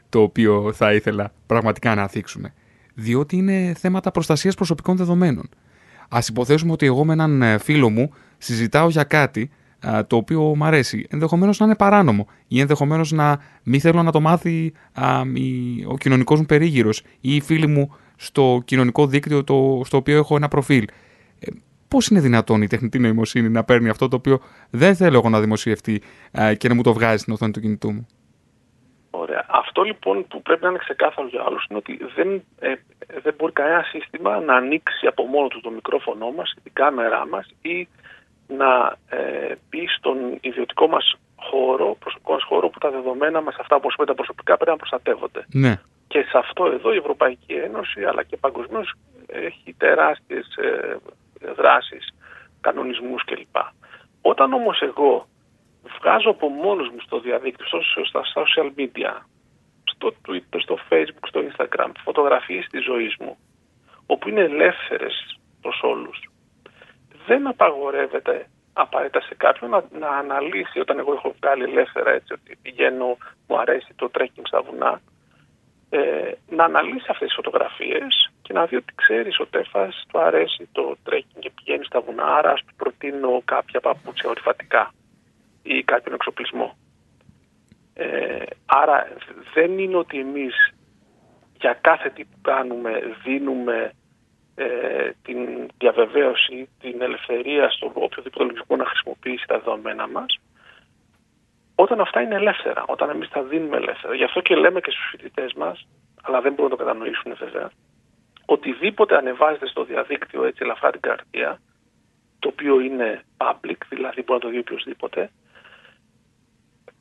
το οποίο θα ήθελα πραγματικά να θίξουμε. Διότι είναι θέματα προστασίας προσωπικών δεδομένων. Ας υποθέσουμε ότι εγώ με έναν ε, φίλο μου συζητάω για κάτι α, το οποίο μου αρέσει. Ενδεχομένως να είναι παράνομο ή ενδεχομένως να μην θέλω να το μάθει α, η- ο κοινωνικός μου περίγυρος ή οι φίλοι μου στο κοινωνικό δίκτυο το, στο οποίο έχω ένα προφίλ. Ε, Πώς είναι δυνατόν η τεχνητή νοημοσύνη να παίρνει αυτό το οποίο δεν θέλω εγώ να δημοσιευτεί α, και να μου το βγάζει στην οθόνη του κινητού μου; Ωραία. Αυτό λοιπόν που πρέπει να είναι ξεκάθαρο για άλλους είναι ότι δεν, ε, δεν μπορεί κανένα σύστημα να ανοίξει από μόνο του το μικρόφωνο μας, την κάμερά μας ή να ε, μπει στον ιδιωτικό μας χώρο, προσωπικό μας χώρο που τα δεδομένα μας, αυτά όπως είπατε τα προσωπικά πρέπει να προστατεύονται. Ναι. Και σε αυτό εδώ η Ευρωπαϊκή Ένωση αλλά και παγκοσμίως έχει τεράστιες ε, δράσεις, κανονισμούς κλπ. Όταν όμως εγώ βγάζω από μόνος μου στο διαδίκτυο, στο- στα social media, στο Twitter, στο Facebook, στο Instagram, φωτογραφίες της ζωής μου, όπου είναι ελεύθερες προς όλους, δεν απαγορεύεται απαραίτητα σε κάποιον να, να αναλύσει όταν εγώ έχω βγάλει ελεύθερα έτσι ότι πηγαίνω, μου αρέσει το trekking στα βουνά, ε, να αναλύσεις αυτές τις φωτογραφίες και να δει ότι ξέρεις ο Τέφας του αρέσει το trekking και πηγαίνεις στα βουνά, άρα ας του προτείνω κάποια παπούτσια ορυφατικά ή κάποιον εξοπλισμό. Ε, άρα δεν είναι ότι εμείς για κάθε τι που κάνουμε δίνουμε ε, την διαβεβαίωση, την ελευθερία στον οποιοδήποτε λογισμό να χρησιμοποιήσει τα δεδομένα μας όταν αυτά είναι ελεύθερα, όταν εμείς τα δίνουμε ελεύθερα. Γι' αυτό και λέμε και στους φοιτητές μας, αλλά δεν μπορούν να το κατανοήσουν βέβαια, οτιδήποτε ανεβάζεται στο διαδίκτυο έτσι ελαφρά την καρδία, το οποίο είναι public, δηλαδή μπορεί να το δει οποιοδήποτε,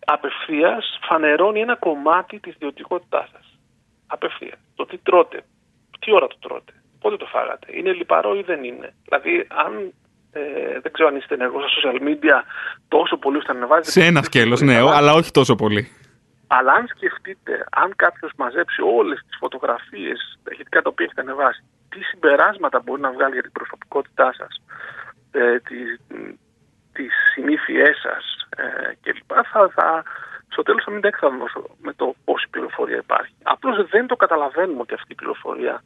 απευθείας φανερώνει ένα κομμάτι της ιδιωτικότητάς σας. Απευθείας. Το τι τρώτε, τι ώρα το τρώτε, πότε το φάγατε, είναι λιπαρό ή δεν είναι. Δηλαδή, αν ε, δεν ξέρω αν είστε ενεργός στα social media τόσο πολύ ώστε να ανεβάζετε. Σε ένα σκέλος, ναι, Αλλά- αλλά όχι τόσο πολύ. αλλά αν σκεφτείτε, αν κάποιος μαζέψει όλες τις φωτογραφίες ηχητικά τα οποία έχετε ανεβάσει, τι συμπεράσματα μπορεί να βγάλει για την προσωπικότητά σας, ε, τις συνήθειές σας ε, κλπ. Θα, θα, στο τέλος θα μην τα έκθαμε με το πόση πληροφορία υπάρχει. Απλώς δεν το καταλαβαίνουμε ότι αυτή η πληροφορία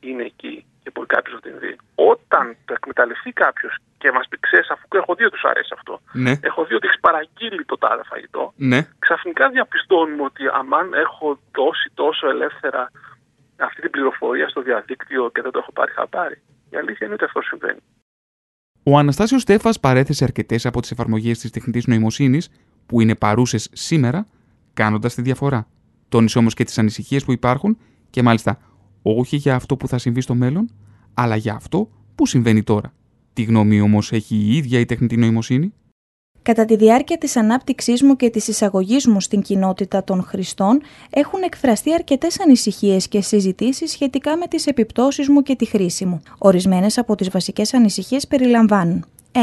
είναι εκεί. Και και μπορεί κάποιος να την δει. Όταν το εκμεταλλευτεί κάποιος και μας πει, ξέρεις, αφού έχω δει ότι του αρέσει αυτό, Ναι. έχω δει ότι έχεις παραγγείλει το τάδε φαγητό, Ναι. ξαφνικά διαπιστώνουμε ότι αμάν έχω δώσει τόσο ελεύθερα αυτή την πληροφορία στο διαδίκτυο και δεν το έχω πάρει χαμπάρι. Η αλήθεια είναι ότι αυτό συμβαίνει. Ο Αναστάσιος Στέφας παρέθεσε αρκετές από τις εφαρμογές της τεχνητής νοημοσύνης που είναι παρούσες σήμερα, κάνοντας τη διαφορά. Τόνισε όμως και τις ανησυχίες που υπάρχουν και μάλιστα όχι για αυτό που θα συμβεί στο μέλλον, αλλά για αυτό που συμβαίνει τώρα; Τι γνώμη όμως έχει η ίδια η τεχνητή νοημοσύνη; Κατά τη διάρκεια της ανάπτυξής μου και της εισαγωγής μου στην κοινότητα των χρηστών, έχουν εκφραστεί αρκετές ανησυχίες και συζητήσεις σχετικά με τις επιπτώσεις μου και τη χρήση μου. Ορισμένες από τις βασικές ανησυχίες περιλαμβάνουν 1.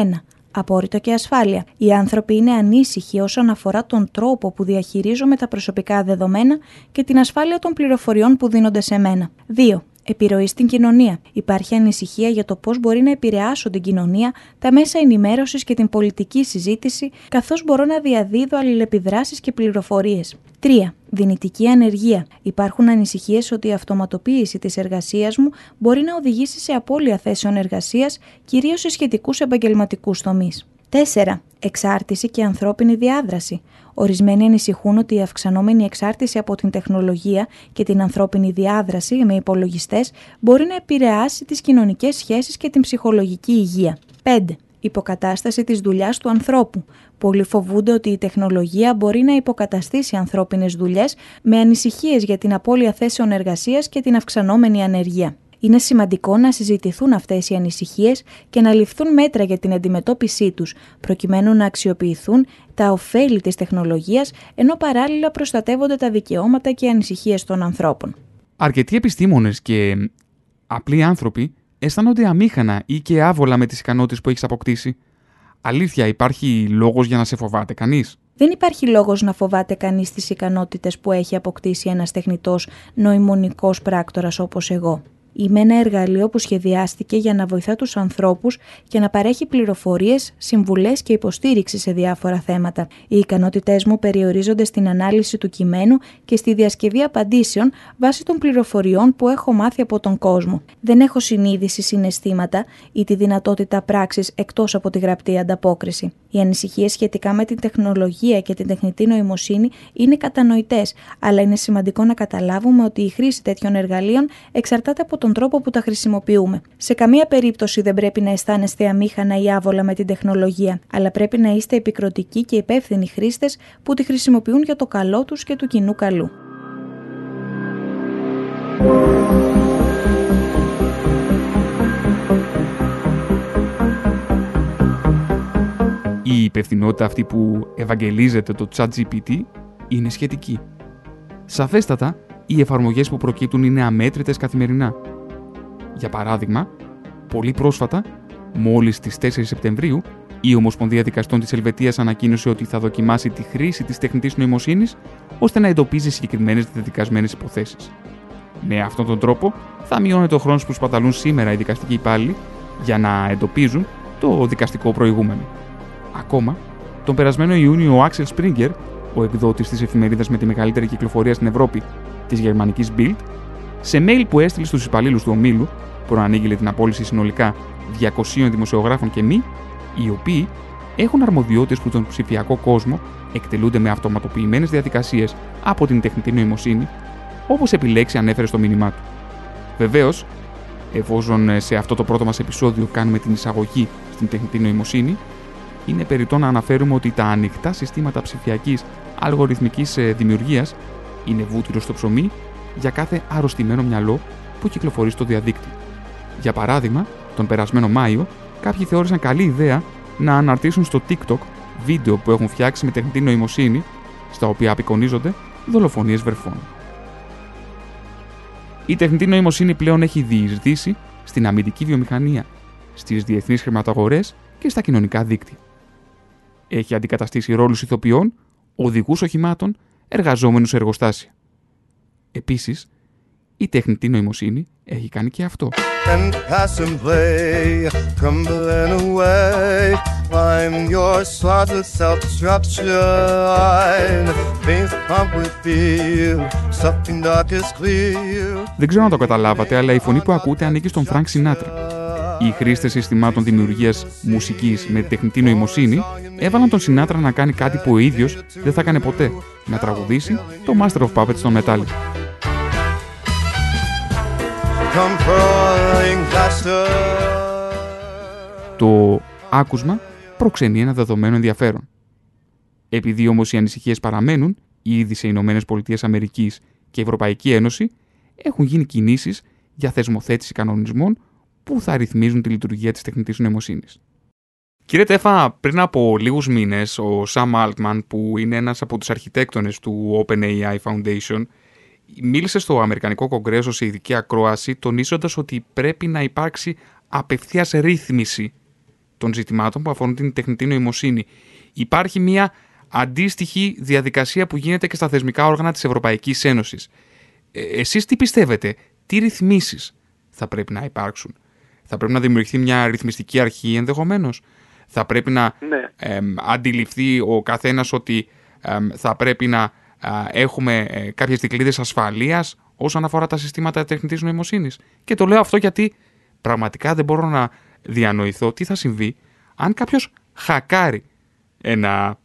Απόρριτο και ασφάλεια. Οι άνθρωποι είναι ανήσυχοι όσον αφορά τον τρόπο που διαχειρίζομαι τα προσωπικά δεδομένα και την ασφάλεια των πληροφοριών που δίνονται σε μένα. 2. Επιρροή στην κοινωνία. Υπάρχει ανησυχία για το πώς μπορεί να επηρεάσουν την κοινωνία, τα μέσα ενημέρωσης και την πολιτική συζήτηση, καθώς μπορώ να διαδίδω αλληλεπιδράσεις και πληροφορίες. 3. Δυνητική ανεργία. Υπάρχουν ανησυχίες ότι η αυτοματοποίηση της εργασίας μου μπορεί να οδηγήσει σε απώλεια θέσεων εργασίας, κυρίως σε σχετικούς επαγγελματικούς τομείς. 4. Εξάρτηση και ανθρώπινη διάδραση. Ορισμένοι ανησυχούν ότι η αυξανόμενη εξάρτηση από την τεχνολογία και την ανθρώπινη διάδραση με υπολογιστές μπορεί να επηρεάσει τις κοινωνικές σχέσεις και την ψυχολογική υγεία. 5. Υποκατάσταση της δουλειάς του ανθρώπου. Πολλοί φοβούνται ότι η τεχνολογία μπορεί να υποκαταστήσει ανθρώπινες δουλειές με ανησυχίες για την απώλεια θέσεων εργασίας και την αυξανόμενη ανεργία. Είναι σημαντικό να συζητηθούν αυτές οι ανησυχίες και να ληφθούν μέτρα για την αντιμετώπιση τους, προκειμένου να αξιοποιηθούν τα ωφέλη της τεχνολογίας, ενώ παράλληλα προστατεύονται τα δικαιώματα και οι ανησυχίες των ανθρώπων. Αρκετοί επιστήμονες και απλοί άνθρωποι αισθάνονται αμήχανα ή και άβολα με τις ικανότητες που έχεις αποκτήσει. Αλήθεια, υπάρχει λόγος για να σε φοβάται κανείς; Δεν υπάρχει λόγος να φοβάται κανείς τις ικανότητες που έχει αποκτήσει ένας τεχνητός νοημονικός πράκτορας όπως εγώ. Είμαι ένα εργαλείο που σχεδιάστηκε για να βοηθά τους ανθρώπους και να παρέχει πληροφορίες, συμβουλές και υποστήριξη σε διάφορα θέματα. Οι ικανότητές μου περιορίζονται στην ανάλυση του κειμένου και στη διασκευή απαντήσεων βάσει των πληροφοριών που έχω μάθει από τον κόσμο. Δεν έχω συνείδηση, συναισθήματα ή τη δυνατότητα πράξης εκτός από τη γραπτή ανταπόκριση. Οι ανησυχίες σχετικά με την τεχνολογία και την τεχνητή νοημοσύνη είναι κατανοητές, αλλά είναι σημαντικό να καταλάβουμε ότι η χρήση τέτοιων εργαλείων εξαρτάται από τον τρόπο που τα χρησιμοποιούμε. Σε καμία περίπτωση δεν πρέπει να αισθάνεστε αμήχανα ή άβολα με την τεχνολογία, αλλά πρέπει να είστε επικροτικοί και υπεύθυνοι χρήστες που τη χρησιμοποιούν για το καλό τους και του κοινού καλού. Η υπευθυνότητα αυτή που ευαγγελίζεται το ChatGPT είναι σχετική. Σαφέστατα, οι εφαρμογές που προκύπτουν είναι αμέτρητες καθημερινά. Για παράδειγμα, πολύ πρόσφατα, μόλις στις 4 Σεπτεμβρίου, η Ομοσπονδία Δικαστών της Ελβετίας ανακοίνωσε ότι θα δοκιμάσει τη χρήση της τεχνητής νοημοσύνης ώστε να εντοπίζει συγκεκριμένες δεδικασμένες υποθέσεις. Με αυτόν τον τρόπο θα μειώνεται ο χρόνος που σπαταλούν σήμερα οι δικαστικοί υπάλληλοι για να εντοπίζουν το δικαστικό προηγούμενο. Ακόμα, τον περασμένο Ιούνιο ο Άξελ Σπρίγκερ, ο εκδότη της εφημερίδας με τη μεγαλύτερη κυκλοφορία στην Ευρώπη, της γερμανικής Bild, σε mail που έστειλε στους υπαλλήλους του ομίλου, προανήγγειλε την απόλυση συνολικά 200 δημοσιογράφων και μη, οι οποίοι έχουν αρμοδιότητες που στον ψηφιακό κόσμο εκτελούνται με αυτοματοποιημένες διαδικασίες από την τεχνητή νοημοσύνη, όπως επιλέξει ανέφερε στο μήνυμά του. Βεβαίως, εφόσον ε, σε αυτό το πρώτο μας επεισόδιο κάνουμε την εισαγωγή στην τεχνητή νοημοσύνη, είναι περιττό να αναφέρουμε ότι τα ανοιχτά συστήματα ψηφιακής αλγοριθμικής δημιουργίας είναι βούτυρο στο ψωμί για κάθε αρρωστημένο μυαλό που κυκλοφορεί στο διαδίκτυο. Για παράδειγμα, τον περασμένο Μάιο, κάποιοι θεώρησαν καλή ιδέα να αναρτήσουν στο TikTok βίντεο που έχουν φτιάξει με τεχνητή νοημοσύνη, στα οποία απεικονίζονται δολοφονίες βερφών. Η τεχνητή νοημοσύνη πλέον έχει διεισδύσει στην αμυντική βιομηχανία, στις διεθνείς χρηματαγορές και στα κοινωνικά δίκτυα. Έχει αντικαταστήσει ρόλους ηθοποιών, οδηγούς οχημάτων, εργαζόμενους σε εργοστάσια. Επίσης, η τεχνητή νοημοσύνη έχει κάνει και αυτό. Δεν ξέρω αν το καταλάβατε, αλλά η φωνή που ακούτε ανήκει στον Φρανκ Σινάτρα. Οι χρήστες συστημάτων δημιουργίας μουσικής με τεχνητή νοημοσύνη έβαλαν τον Σινάτρα να κάνει κάτι που ο ίδιος δεν θα έκανε ποτέ. Να τραγουδήσει το Master of Puppets των Metallica. Το άκουσμα προξενεί ένα δεδομένο ενδιαφέρον. Επειδή όμως οι ανησυχίες παραμένουν, ήδη σε Ηνωμένες Πολιτείες Αμερικής και Ευρωπαϊκή Ένωση έχουν γίνει κινήσεις για θεσμοθέτηση κανονισμών που θα ρυθμίζουν τη λειτουργία της τεχνητής νοημοσύνης. Κύριε Τέφα, πριν από λίγους μήνες, ο Σαμ Altman, που είναι ένας από τους αρχιτέκτονες του OpenAI Foundation, μίλησε στο Αμερικανικό Κογκρέσο σε ειδική ακρόαση, τονίζοντας ότι πρέπει να υπάρξει απευθείας ρύθμιση των ζητημάτων που αφορούν την τεχνητή νοημοσύνη. Υπάρχει μια αντίστοιχη διαδικασία που γίνεται και στα θεσμικά όργανα της Ευρωπαϊκής Ένωσης. Ε, εσείς τι πιστεύετε, τι ρυθμίσεις θα πρέπει να υπάρξουν; Θα πρέπει να δημιουργηθεί μια ρυθμιστική αρχή ενδεχομένως; Θα πρέπει να ναι. αντιληφθεί ο καθένας ότι θα πρέπει να έχουμε ε, κάποιες δικλείδες ασφαλείας όσον αφορά τα συστήματα τεχνητής νοημοσύνης. Και το λέω αυτό γιατί πραγματικά δεν μπορώ να διανοηθώ τι θα συμβεί αν κάποιος χακάρει ένα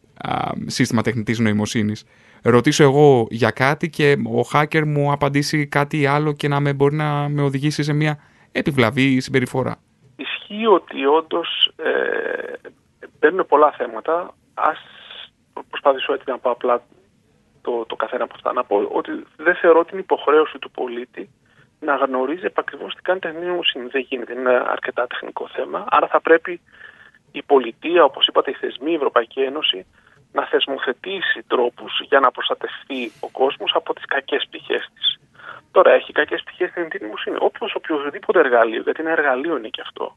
σύστημα τεχνητής νοημοσύνης. Ρωτήσω εγώ για κάτι και ο hacker μου απαντήσει κάτι άλλο και να με μπορεί να με οδηγήσει σε μια επιβλαβή συμπεριφορά. Ισχύει ότι όντως ε, παίρνουν πολλά θέματα. Ας προσπαθήσω έτσι να πω απλά το, το καθένα από αυτά. Να πω ότι δεν θεωρώ την υποχρέωση του πολίτη να γνωρίζει επακριβώς τι κάνει τεχνητή νοημοσύνη. Δεν γίνεται, είναι ένα αρκετά τεχνικό θέμα. Άρα θα πρέπει η πολιτεία, όπως είπατε, οι θεσμοί, η Ευρωπαϊκή Ένωση να θεσμοθετήσει τρόπους για να προστατευτεί ο κόσμος από τις κακές πτυχές της. Τώρα έχει κακές πτυχές στην τεχνητή νοημοσύνη. Όπω οποιοδήποτε εργαλείο, γιατί ένα εργαλείο είναι και αυτό,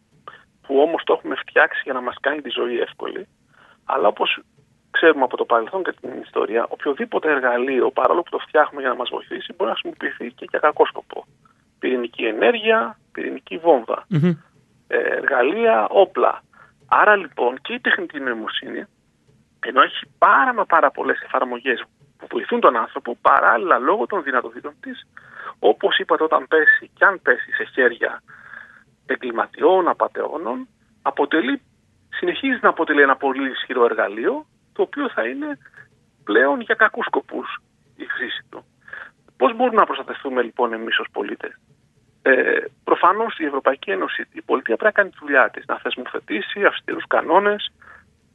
που όμως το έχουμε φτιάξει για να μας κάνει τη ζωή εύκολη, αλλά όπως ξέρουμε από το παρελθόν και την ιστορία, οποιοδήποτε εργαλείο, παρόλο που το φτιάχνουμε για να μας βοηθήσει, μπορεί να χρησιμοποιηθεί και για κακό σκοπό. Πυρηνική ενέργεια, πυρηνική ε, εργαλεία, όπλα. Άρα λοιπόν και η τεχνητή νοημοσύνη, ενώ έχει πάρα μα πάρα πολλές εφαρμογές που βοηθούν τον άνθρωπο, παράλληλα λόγω των δυνατοτήτων της, όπως είπατε, όταν πέσει και αν πέσει σε χέρια εγκληματιών, απαταιώνων, αποτελεί, συνεχίζει να αποτελεί ένα πολύ ισχυρό εργαλείο το οποίο θα είναι πλέον για κακούς σκοπούς η χρήση του. Πώς μπορούμε να προστατευτούμε λοιπόν εμείς ως πολίτες; Ε, Προφανώς η Ευρωπαϊκή Ένωση, η πολιτεία πρέπει να κάνει τη δουλειά της, να θεσμοθετήσει αυστηρούς κανόνες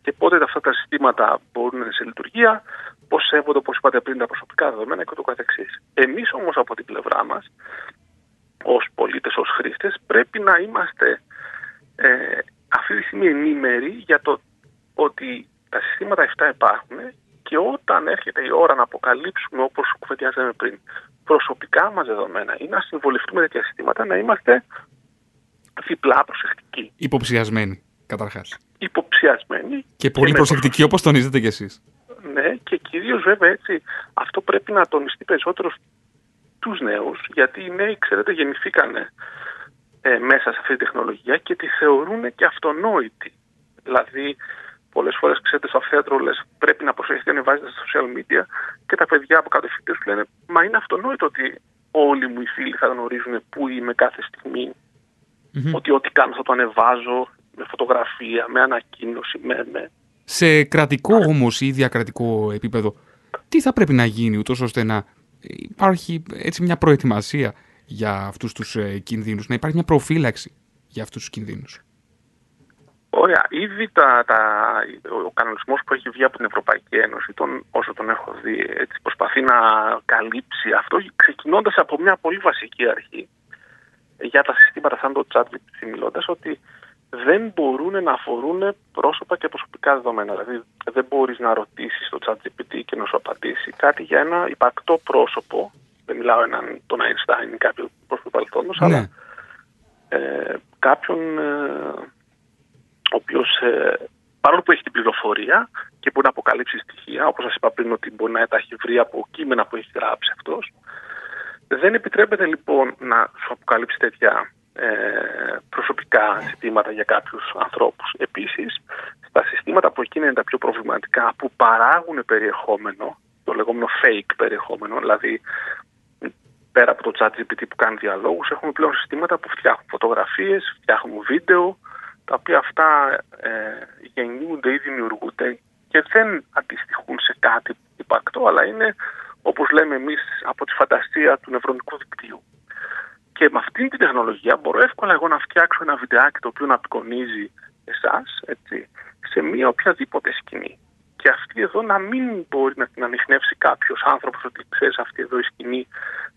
και πότε αυτά τα συστήματα μπορούν να είναι σε λειτουργία, πώς σέβονται, όπως είπατε πριν, τα προσωπικά δεδομένα και το καθεξής. Εμείς όμως από την πλευρά μας, ως πολίτες, ως χρήστες, πρέπει να είμαστε ε, αυτή τη στιγμή ενήμεροι για το ότι τα συστήματα αυτά υπάρχουν και όταν έρχεται η ώρα να αποκαλύψουμε, όπως κουβεντιάζαμε πριν, προσωπικά μας δεδομένα ή να συμβολευτούμε τέτοια συστήματα, να είμαστε διπλά προσεκτικοί. Υποψιασμένοι, καταρχάς. Υποψιασμένοι. Και πολύ και προσεκτικοί, όπως τονίζετε κι εσείς. Ναι, και κυρίως βέβαια έτσι, αυτό πρέπει να τονιστεί περισσότερο στους νέους, γιατί οι νέοι, ξέρετε, γεννηθήκανε ε, μέσα σε αυτή τη τεχνολογία και τη θεωρούν και αυτονόητη. Δηλαδή, Πολλές φορές, ξέρετε, στο θέατρο λες πρέπει να προσέχετε να βάζετε στα social media και τα παιδιά από κάτω φοιτητές που λένε Μα είναι αυτονόητο ότι όλοι μου οι φίλοι θα γνωρίζουν πού είμαι κάθε στιγμή. Mm-hmm. Ότι ό,τι κάνω θα το ανεβάζω με φωτογραφία, με ανακοίνωση, με. με. Σε κρατικό όμως ή διακρατικό επίπεδο, τι θα πρέπει να γίνει ούτως ώστε να υπάρχει έτσι μια προετοιμασία για αυτούς τους ε, κινδύνους, να υπάρχει μια προφύλαξη για αυτούς τους κινδύνους; Ωραία. Ήδη τα, τα, ο κανονισμός που έχει βγει από την Ευρωπαϊκή Ένωση, τον, όσο τον έχω δει, έτσι, προσπαθεί να καλύψει αυτό, ξεκινώντας από μια πολύ βασική αρχή για τα συστήματα σαν το chat μιλώντας ότι δεν μπορούν να αφορούν πρόσωπα και προσωπικά δεδομένα. Δηλαδή, δεν μπορείς να ρωτήσεις το ChatGPT και να σου απαντήσει κάτι για ένα υπαρκτό πρόσωπο. Δεν μιλάω έναν τον Einstein ή κάποιο πρόσωπο παρελθόντος, ναι. αλλά ε, κάποιον ε, ο οποίος ε, παρόλο που έχει την πληροφορία και μπορεί να αποκαλύψει στοιχεία, όπως σας είπα πριν, ότι μπορεί να τα έχει βρει από κείμενα που έχει γράψει αυτός, Δεν επιτρέπεται λοιπόν να σου αποκαλύψει τέτοια ε, προσωπικά ζητήματα για κάποιους ανθρώπους. Επίσης, στα συστήματα που εκείνα είναι τα πιο προβληματικά, που παράγουν περιεχόμενο, το λεγόμενο fake περιεχόμενο, δηλαδή πέρα από το chat GPT που κάνει διαλόγους, έχουμε πλέον συστήματα που φτιάχνουν φωτογραφίες, φτιάχνουν βίντεο, τα οποία αυτά ε, γεννιούνται ή δημιουργούνται και δεν αντιστοιχούν σε κάτι υπαρκτό, αλλά είναι, όπως λέμε εμείς, από τη φαντασία του νευρονικού δικτύου. Και με αυτή την τεχνολογία μπορώ εύκολα εγώ να φτιάξω ένα βιντεάκι το οποίο να απεικονίζει εσάς, έτσι, σε μία οποιαδήποτε σκηνή. Και αυτή εδώ να μην μπορεί να την ανοιχνεύσει κάποιος άνθρωπος ότι ξέρεις αυτή εδώ η σκηνή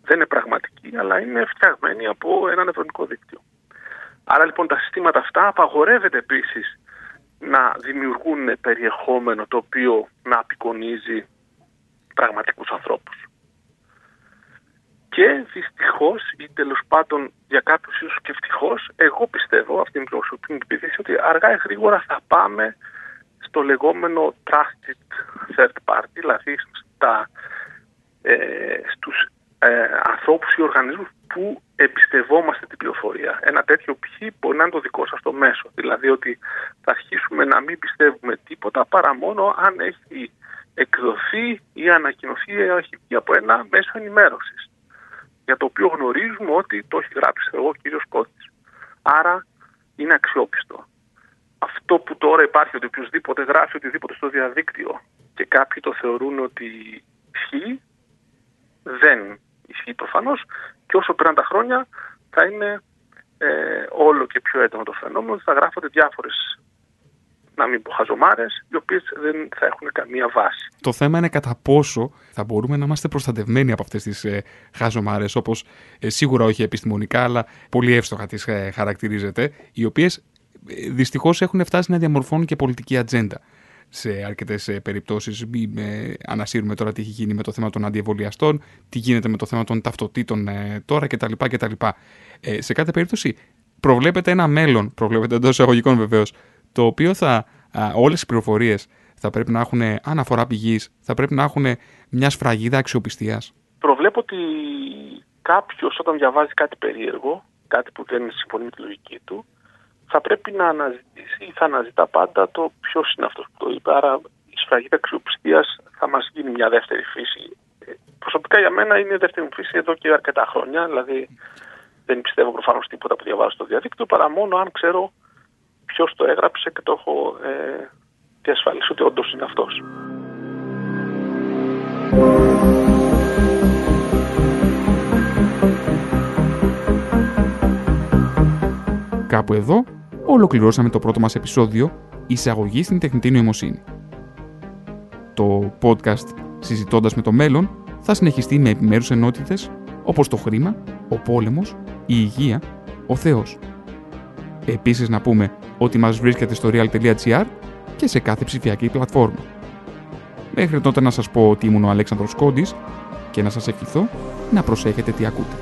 δεν είναι πραγματική, αλλά είναι φτιαγμένη από ένα νευρονικό δίκτυο. Άρα λοιπόν τα συστήματα αυτά απαγορεύεται επίσης να δημιουργούν περιεχόμενο το οποίο να απεικονίζει πραγματικούς ανθρώπους. Και δυστυχώς ή τέλος πάντων για κάποιους ίσως και ευτυχώς, εγώ πιστεύω αυτή την προσωπική μου ότι αργά ή γρήγορα θα πάμε στο λεγόμενο trusted third party, δηλαδή στα, ε, στους ε, ανθρώπους ή οργανισμούς που εμπιστευόμαστε την πληροφορία. Ένα τέτοιο ποιοι μπορεί να είναι το δικό σας το μέσο. Δηλαδή ότι θα αρχίσουμε να μην πιστεύουμε τίποτα παρά μόνο αν έχει εκδοθεί ή ανακοινωθεί ή έχει βγει από ένα μέσο ενημέρωσης για το οποίο γνωρίζουμε ότι το έχει γράψει εγώ ο κύριος Κώστης. Άρα είναι αξιόπιστο. Αυτό που τώρα υπάρχει ότι οποιοδήποτε γράφει οτιδήποτε στο διαδίκτυο και κάποιοι το θεωρούν ότι ισχύει, δεν ισχύει προφανώς και όσο πέραν τα χρόνια θα είναι ε, όλο και πιο έντονο το φαινόμενο, θα γράφονται διάφορες να μην πω χαζομάρες, οι οποίες δεν θα έχουν καμία βάση. Το θέμα είναι κατά πόσο θα μπορούμε να είμαστε προστατευμένοι από αυτές τις ε, χαζομάρες, όπως ε, σίγουρα όχι επιστημονικά, αλλά πολύ εύστοχα τις ε, χαρακτηρίζεται, οι οποίες ε, δυστυχώς έχουν φτάσει να διαμορφώνουν και πολιτική ατζέντα σε αρκετές ε, περιπτώσεις. Μην ανασύρουμε τώρα τι έχει γίνει με το θέμα των αντιεμβολιαστών, τι γίνεται με το θέμα των ταυτοτήτων τώρα κτλ. κτλ. Ε, σε κάθε περίπτωση προβλέπεται ένα μέλλον, προβλέπεται εντός εισαγωγικών βεβαίως, το οποίο θα, όλες οι πληροφορίες θα πρέπει να έχουν αναφορά πηγής, θα πρέπει να έχουν μια σφραγίδα αξιοπιστίας. Προβλέπω ότι κάποιος όταν διαβάζει κάτι περίεργο, κάτι που δεν συμφωνεί με τη λογική του, θα πρέπει να αναζητήσει ή θα αναζητά πάντα το ποιος είναι αυτός που το είπε. Άρα η σφραγίδα αξιοπιστία θα μας γίνει μια δεύτερη φύση. Ε, προσωπικά για μένα είναι δεύτερη φύση εδώ και αρκετά χρόνια. Δηλαδή δεν πιστεύω προφανώς τίποτα που διαβάζω στο διαδίκτυο παρά μόνο αν ξέρω ποιος το έγραψε και το έχω ε, διασφαλίσει ότι όντως είναι αυτός. Κάπου εδώ ολοκληρώσαμε το πρώτο μας επεισόδιο «Εισαγωγή στην τεχνητή νοημοσύνη». Το podcast «Συζητώντας με το μέλλον» θα συνεχιστεί με επιμέρους ενότητες όπως το χρήμα, ο πόλεμος, η υγεία, ο Θεός. Επίσης να πούμε ότι μας βρίσκεται στο real.gr και σε κάθε ψηφιακή πλατφόρμα. Μέχρι τότε να σας πω ότι ήμουν ο Αλέξανδρος Κόντης και να σας ευχηθώ να προσέχετε τι ακούτε.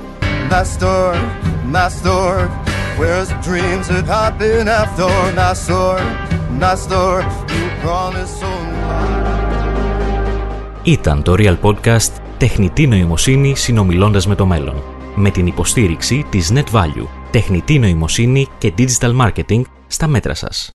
Ήταν το Real Podcast «Τεχνητή νοημοσύνη συνομιλώντας με το μέλλον» με την υποστήριξη της NetValue, τεχνητή νοημοσύνη και digital marketing στα μέτρα σας.